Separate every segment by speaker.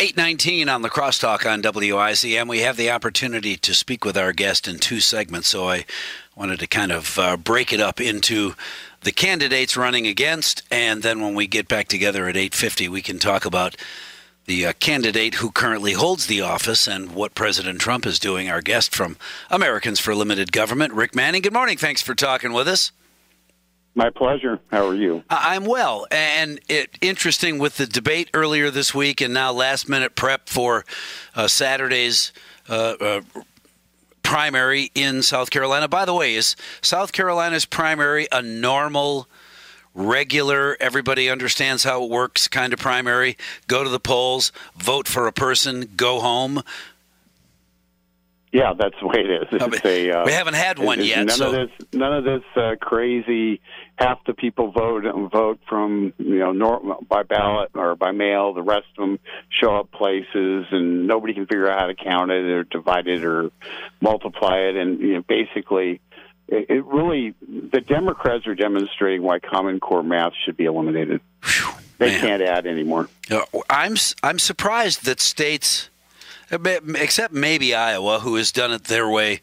Speaker 1: 819 on the crosstalk on WICM. We have the opportunity to speak with our guest in two segments, so I wanted to kind of uh, break it up into the candidates running against, and then when we get back together at 850, we can talk about the uh, candidate who currently holds the office and what President Trump is doing. Our guest from Americans for Limited Government, Rick Manning. Good morning. Thanks for talking with us.
Speaker 2: My pleasure. How are you?
Speaker 1: I'm well, and it interesting with the debate earlier this week, and now last minute prep for uh, Saturday's uh, uh, primary in South Carolina. By the way, is South Carolina's primary a normal? regular, everybody understands how it works kind of primary. Go to the polls, vote for a person, go home.
Speaker 2: Yeah, that's the way it is. It's
Speaker 1: a, uh, we haven't had one yet.
Speaker 2: None
Speaker 1: so.
Speaker 2: of this, none of this uh, crazy. Half the people vote vote from you know nor- by ballot or by mail. The rest of them show up places, and nobody can figure out how to count it or divide it or multiply it. And you know, basically, it, it really the Democrats are demonstrating why Common Core math should be eliminated.
Speaker 1: Whew,
Speaker 2: they
Speaker 1: man.
Speaker 2: can't add anymore.
Speaker 1: Uh, I'm I'm surprised that states except maybe Iowa, who has done it their way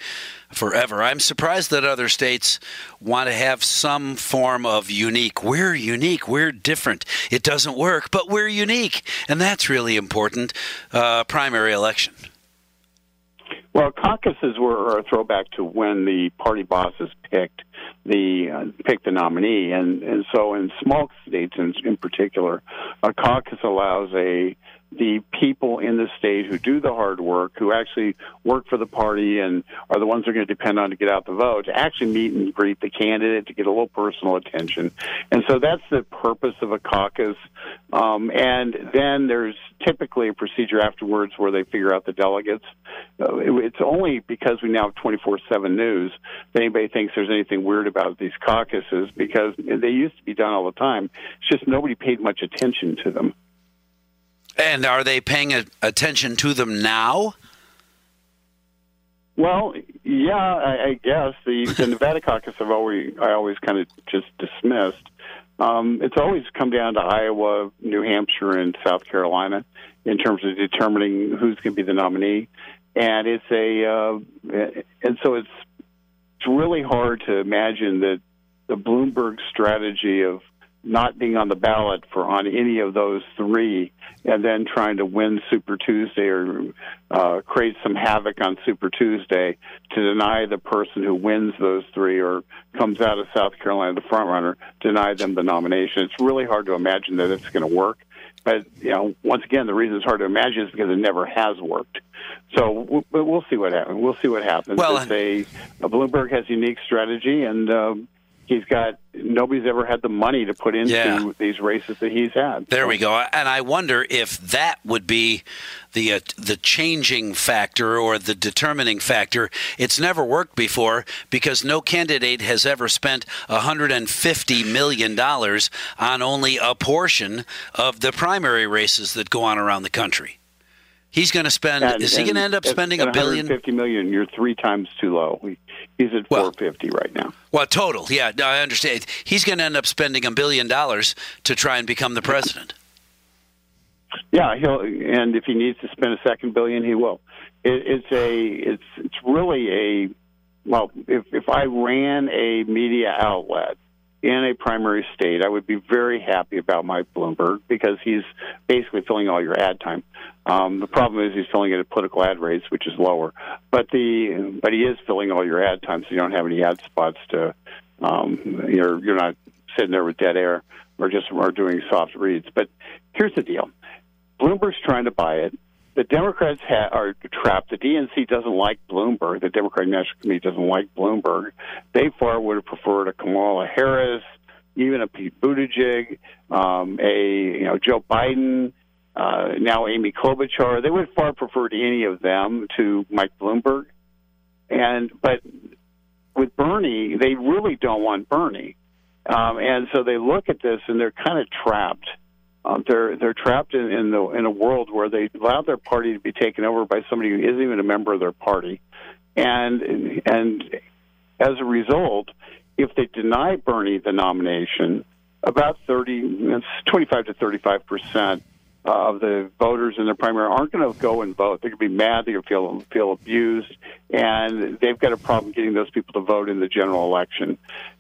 Speaker 1: forever. I'm surprised that other states want to have some form of unique. We're unique. We're different. It doesn't work, but we're unique, and that's really important. Uh, primary election.
Speaker 2: Well, caucuses were a throwback to when the party bosses picked the uh, picked the nominee, and and so in small states, in, in particular, a caucus allows a the people in the state who do the hard work, who actually work for the party and are the ones they're going to depend on to get out the vote, to actually meet and greet the candidate to get a little personal attention. And so that's the purpose of a caucus. Um, and then there's typically a procedure afterwards where they figure out the delegates. Uh, it, it's only because we now have 24 7 news that anybody thinks there's anything weird about these caucuses because they used to be done all the time. It's just nobody paid much attention to them.
Speaker 1: And are they paying a, attention to them now?
Speaker 2: Well, yeah, I, I guess the, the Nevada caucus I've always I always kind of just dismissed. Um, it's always come down to Iowa, New Hampshire, and South Carolina in terms of determining who's going to be the nominee, and it's a uh, and so it's it's really hard to imagine that the Bloomberg strategy of not being on the ballot for on any of those three, and then trying to win Super Tuesday or uh, create some havoc on Super Tuesday to deny the person who wins those three or comes out of South Carolina the front runner, deny them the nomination. It's really hard to imagine that it's going to work. But you know, once again, the reason it's hard to imagine is because it never has worked. So we'll, we'll see what happens. We'll see what happens.
Speaker 1: Well,
Speaker 2: it's a, a Bloomberg has unique strategy, and uh, he's got nobody's ever had the money to put into
Speaker 1: Yeah.
Speaker 2: these races that he's had.
Speaker 1: There we go. And I wonder if that would be the uh, the changing factor or the determining factor. It's never worked before because no candidate has ever spent 150 million dollars on only a portion of the primary races that go on around the country. He's going to spend.
Speaker 2: And-
Speaker 1: is he going to end up spending a billion?
Speaker 2: Fifty million. You're three times too low. He's at
Speaker 1: Well-
Speaker 2: 450 right now.
Speaker 1: Well, total. Yeah, no, I understand. He's going to end up spending a billion dollars to try and become the president.
Speaker 2: Yeah, he'll and if he needs to spend a second billion, he will. It, it's a it's it's really a well. If if I ran a media outlet in a primary state, I would be very happy about Mike Bloomberg because he's basically filling all your ad time. Um, the problem is he's filling it at political ad rates, which is lower. But the but he is filling all your ad time, so you don't have any ad spots to. Um, you're you're not sitting there with dead air or just or doing soft reads. But here's the deal: Bloomberg's trying to buy it. The Democrats ha- are trapped. The DNC doesn't like Bloomberg. The Democratic National Committee doesn't like Bloomberg. They far would have preferred a Kamala Harris, even a Pete Buttigieg, um, a you know Joe Biden, uh, now Amy Klobuchar. They would far preferred any of them to Mike Bloomberg. And but with Bernie, they really don't want Bernie, um, and so they look at this and they're kind of trapped. Um, they're they're trapped in, in the in a world where they allow their party to be taken over by somebody who isn't even a member of their party, and and as a result, if they deny Bernie the nomination, about thirty, twenty five to thirty five percent of the voters in the primary aren't going to go and vote. They're going to be mad. They're going to feel feel abused, and they've got a problem getting those people to vote in the general election.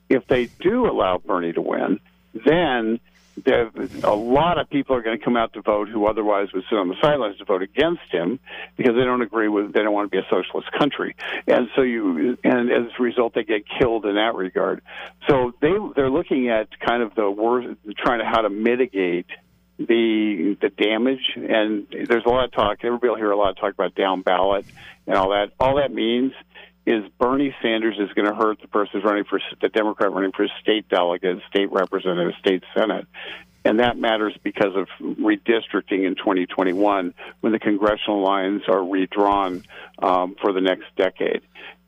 Speaker 2: If they do allow Bernie to win, then a lot of people are going to come out to vote who otherwise would sit on the sidelines to vote against him because they don't agree with they don't want to be a socialist country. And so you and as a result they get killed in that regard. So they they're looking at kind of the worst trying to how to mitigate the the damage. And there's a lot of talk everybody will hear a lot of talk about down ballot and all that. All that means is Bernie Sanders is going to hurt the person running for the Democrat running for state delegate, state representative, state senate. And that matters because of redistricting in 2021 when the congressional lines are redrawn um, for the next decade.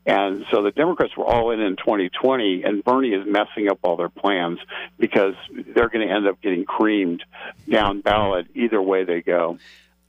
Speaker 2: And so the Democrats were all in in 2020, and Bernie is messing up all their plans because they're going to end up getting creamed down ballot either way they go.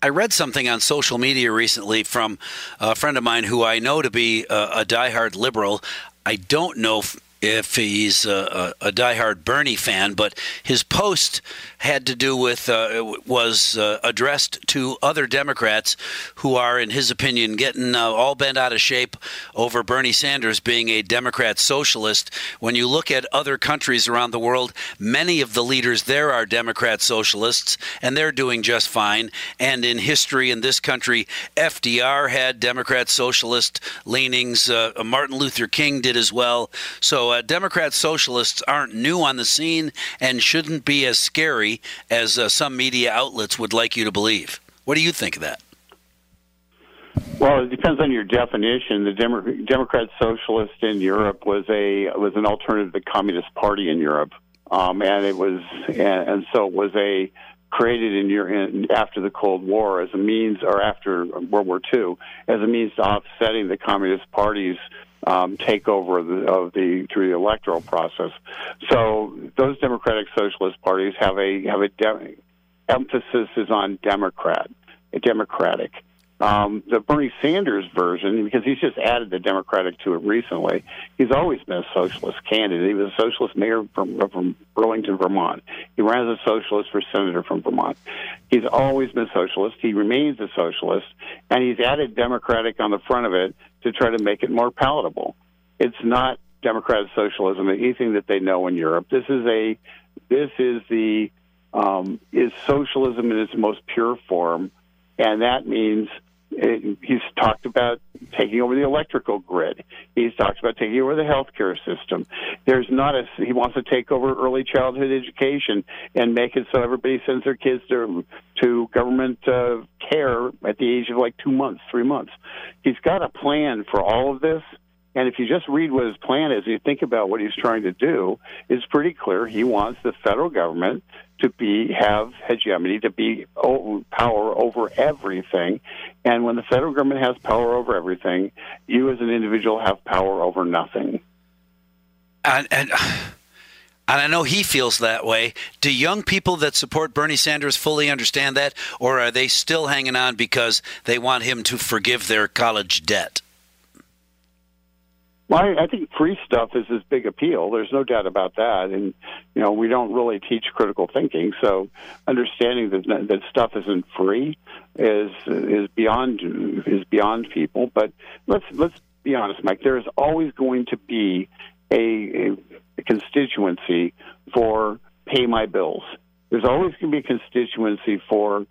Speaker 1: I read something on social media recently from a friend of mine who I know to be a, a diehard liberal. I don't know if he's a, a, a, diehard Bernie fan, but his post had to do with uh, was uh, addressed to other Democrats who are, in his opinion, getting uh, all bent out of shape over Bernie Sanders being a Democrat socialist. When you look at other countries around the world, many of the leaders there are Democrat socialists, and they're doing just fine. And in history in this country, FDR had Democrat socialist leanings. Uh, Martin Luther King did as well. So uh, Democrat socialists aren't new on the scene and shouldn't be as scary as uh, some media outlets would like you to believe. What do you think of that?
Speaker 2: Well, it depends on your definition. The Demo- Democrat Socialist in Europe was a was an alternative to the Communist Party in Europe, um, and it was and, and so it was a created in, your, in after the Cold War as a means, or after World War II, as a means to offsetting the Communist Party's um, takeover of the, of the through the electoral process. So those Democratic Socialist parties have a have a de- emphasis is on Democrat, Democratic. Um, the Bernie Sanders version, because he's just added the Democratic to it recently, he's always been a socialist candidate. He was a socialist mayor from, from Burlington, Vermont. He ran as a socialist for senator from Vermont. He's always been socialist. He remains a socialist, and he's added Democratic on the front of it to try to make it more palatable. It's not democratic socialism, anything that they know in Europe. This is a this is the um, is socialism in its most pure form, and that means it, he's talked about taking over the electrical grid. He's talked about taking over the healthcare system. There's not a he wants to take over early childhood education and make it so everybody sends their kids to to government uh, the age of like two months, three months. He's got a plan for all of this. And if you just read what his plan is, you think about what he's trying to do, it's pretty clear. He wants the federal government to be have hegemony, to be power over everything. And when the federal government has power over everything, you as an individual have power over nothing.
Speaker 1: And, and, and I know he feels that way. Do young people that support Bernie Sanders fully understand that, or are they still hanging on because they want him to forgive their college debt?
Speaker 2: Well, I, think free stuff is his big appeal. There's no doubt about that. And you know, we don't really teach critical thinking, so understanding that that stuff isn't free is is beyond is beyond people. But let's let's be honest, Mike. There is always going to be a, a constituency for pay my bills. There's always going to be a constituency for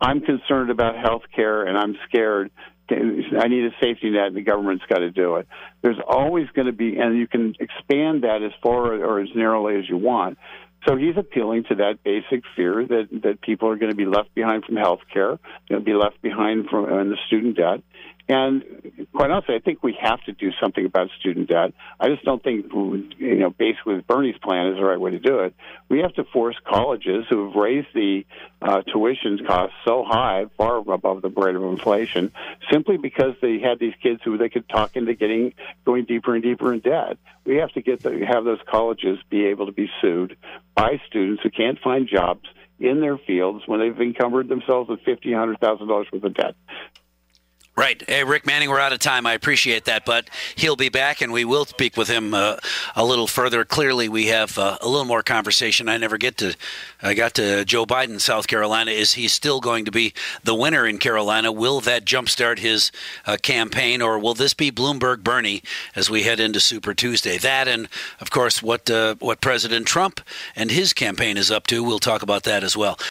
Speaker 2: I'm concerned about health care and I'm scared I need a safety net, and the government's got to do it. There's always going to be, and you can expand that as far or as narrowly as you want. So he's appealing to that basic fear that that people are going to be left behind from health care, going to be left behind from in the student debt, and quite honestly, I think we have to do something about student debt. I just don't think, you know, basically Bernie's plan is the right way to do it. We have to force colleges who have raised the uh, tuition costs so high, far above the rate of inflation, simply because they had these kids who they could talk into getting going deeper and deeper in debt. We have to get the, have those colleges be able to be sued by students who can't find jobs in their fields when they've encumbered themselves with fifty, hundred thousand dollars worth of debt.
Speaker 1: Right. Hey, Rick Manning, we're out of time. I appreciate that, but he'll be back, and we will speak with him uh, a little further. Clearly, we have uh, a little more conversation. I never get to. I got to Joe Biden, South Carolina. Is he still going to be the winner in Carolina? Will that jumpstart his uh, campaign, or will this be Bloomberg Bernie as we head into Super Tuesday? That, and of course, what uh, what President Trump and his campaign is up to. We'll talk about that as well.